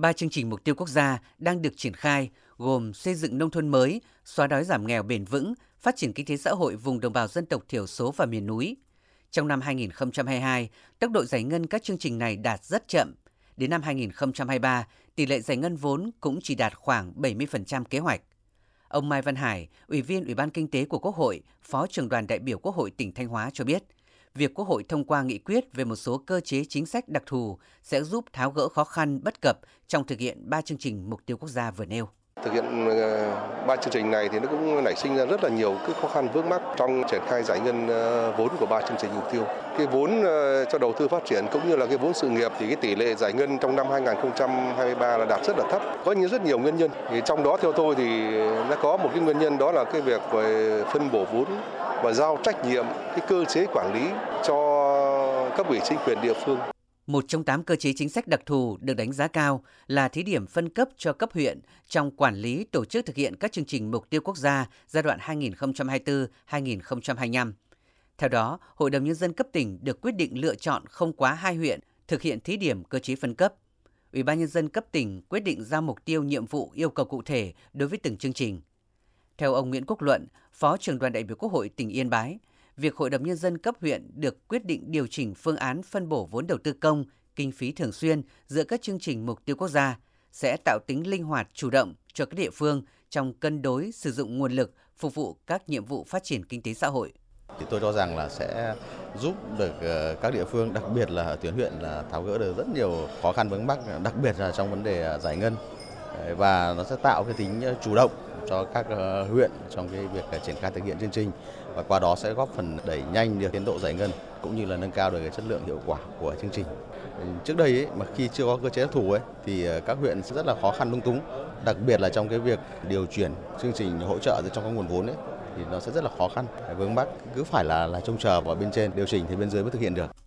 ba chương trình mục tiêu quốc gia đang được triển khai gồm xây dựng nông thôn mới, xóa đói giảm nghèo bền vững, phát triển kinh tế xã hội vùng đồng bào dân tộc thiểu số và miền núi. Trong năm 2022, tốc độ giải ngân các chương trình này đạt rất chậm. Đến năm 2023, tỷ lệ giải ngân vốn cũng chỉ đạt khoảng 70% kế hoạch. Ông Mai Văn Hải, Ủy viên Ủy ban Kinh tế của Quốc hội, Phó trưởng đoàn đại biểu Quốc hội tỉnh Thanh Hóa cho biết, việc Quốc hội thông qua nghị quyết về một số cơ chế chính sách đặc thù sẽ giúp tháo gỡ khó khăn, bất cập trong thực hiện ba chương trình mục tiêu quốc gia vừa nêu. Thực hiện ờ, ba chương trình này thì nó cũng nảy sinh ra rất là nhiều cái khó khăn vướng mắc trong triển khai giải ngân ờ, vốn của ba chương trình mục tiêu. Cái vốn ờ, cho đầu tư phát triển cũng như là cái vốn sự nghiệp thì cái tỷ lệ giải ngân trong năm 2023 là đạt rất là thấp. Có những rất nhiều nguyên nhân. Thì trong đó theo tôi thì nó có một cái nguyên nhân đó là cái việc về phân bổ vốn và giao trách nhiệm cái cơ chế quản lý cho cấp ủy chính quyền địa phương. Một trong tám cơ chế chính sách đặc thù được đánh giá cao là thí điểm phân cấp cho cấp huyện trong quản lý tổ chức thực hiện các chương trình mục tiêu quốc gia giai đoạn 2024-2025. Theo đó, Hội đồng Nhân dân cấp tỉnh được quyết định lựa chọn không quá hai huyện thực hiện thí điểm cơ chế phân cấp. Ủy ban Nhân dân cấp tỉnh quyết định ra mục tiêu nhiệm vụ yêu cầu cụ thể đối với từng chương trình. Theo ông Nguyễn Quốc Luận, Phó trưởng đoàn đại biểu Quốc hội tỉnh Yên Bái, việc Hội đồng Nhân dân cấp huyện được quyết định điều chỉnh phương án phân bổ vốn đầu tư công, kinh phí thường xuyên giữa các chương trình mục tiêu quốc gia sẽ tạo tính linh hoạt chủ động cho các địa phương trong cân đối sử dụng nguồn lực phục vụ các nhiệm vụ phát triển kinh tế xã hội. Thì tôi cho rằng là sẽ giúp được ờ, các địa phương, đặc biệt là tuyến huyện là tháo gỡ được rất nhiều khó khăn vướng mắc, đặc biệt là trong vấn đề ờ, giải ngân và nó sẽ tạo cái tính ờ, chủ động cho các ờ, huyện trong cái việc ờ, triển khai thực hiện chương trình và qua đó sẽ góp phần đẩy nhanh được tiến độ giải ngân cũng như là nâng cao được cái chất lượng hiệu quả của chương trình. Ừ, trước đây ấy, mà khi chưa có cơ chế đặc thù ấy thì các huyện sẽ rất là khó khăn lung túng, đặc biệt là trong cái việc điều chuyển chương trình hỗ trợ trong các nguồn vốn ấy thì nó sẽ rất là khó khăn. Vướng mắc cứ phải là là trông chờ vào bên trên điều chỉnh thì bên dưới mới thực hiện được.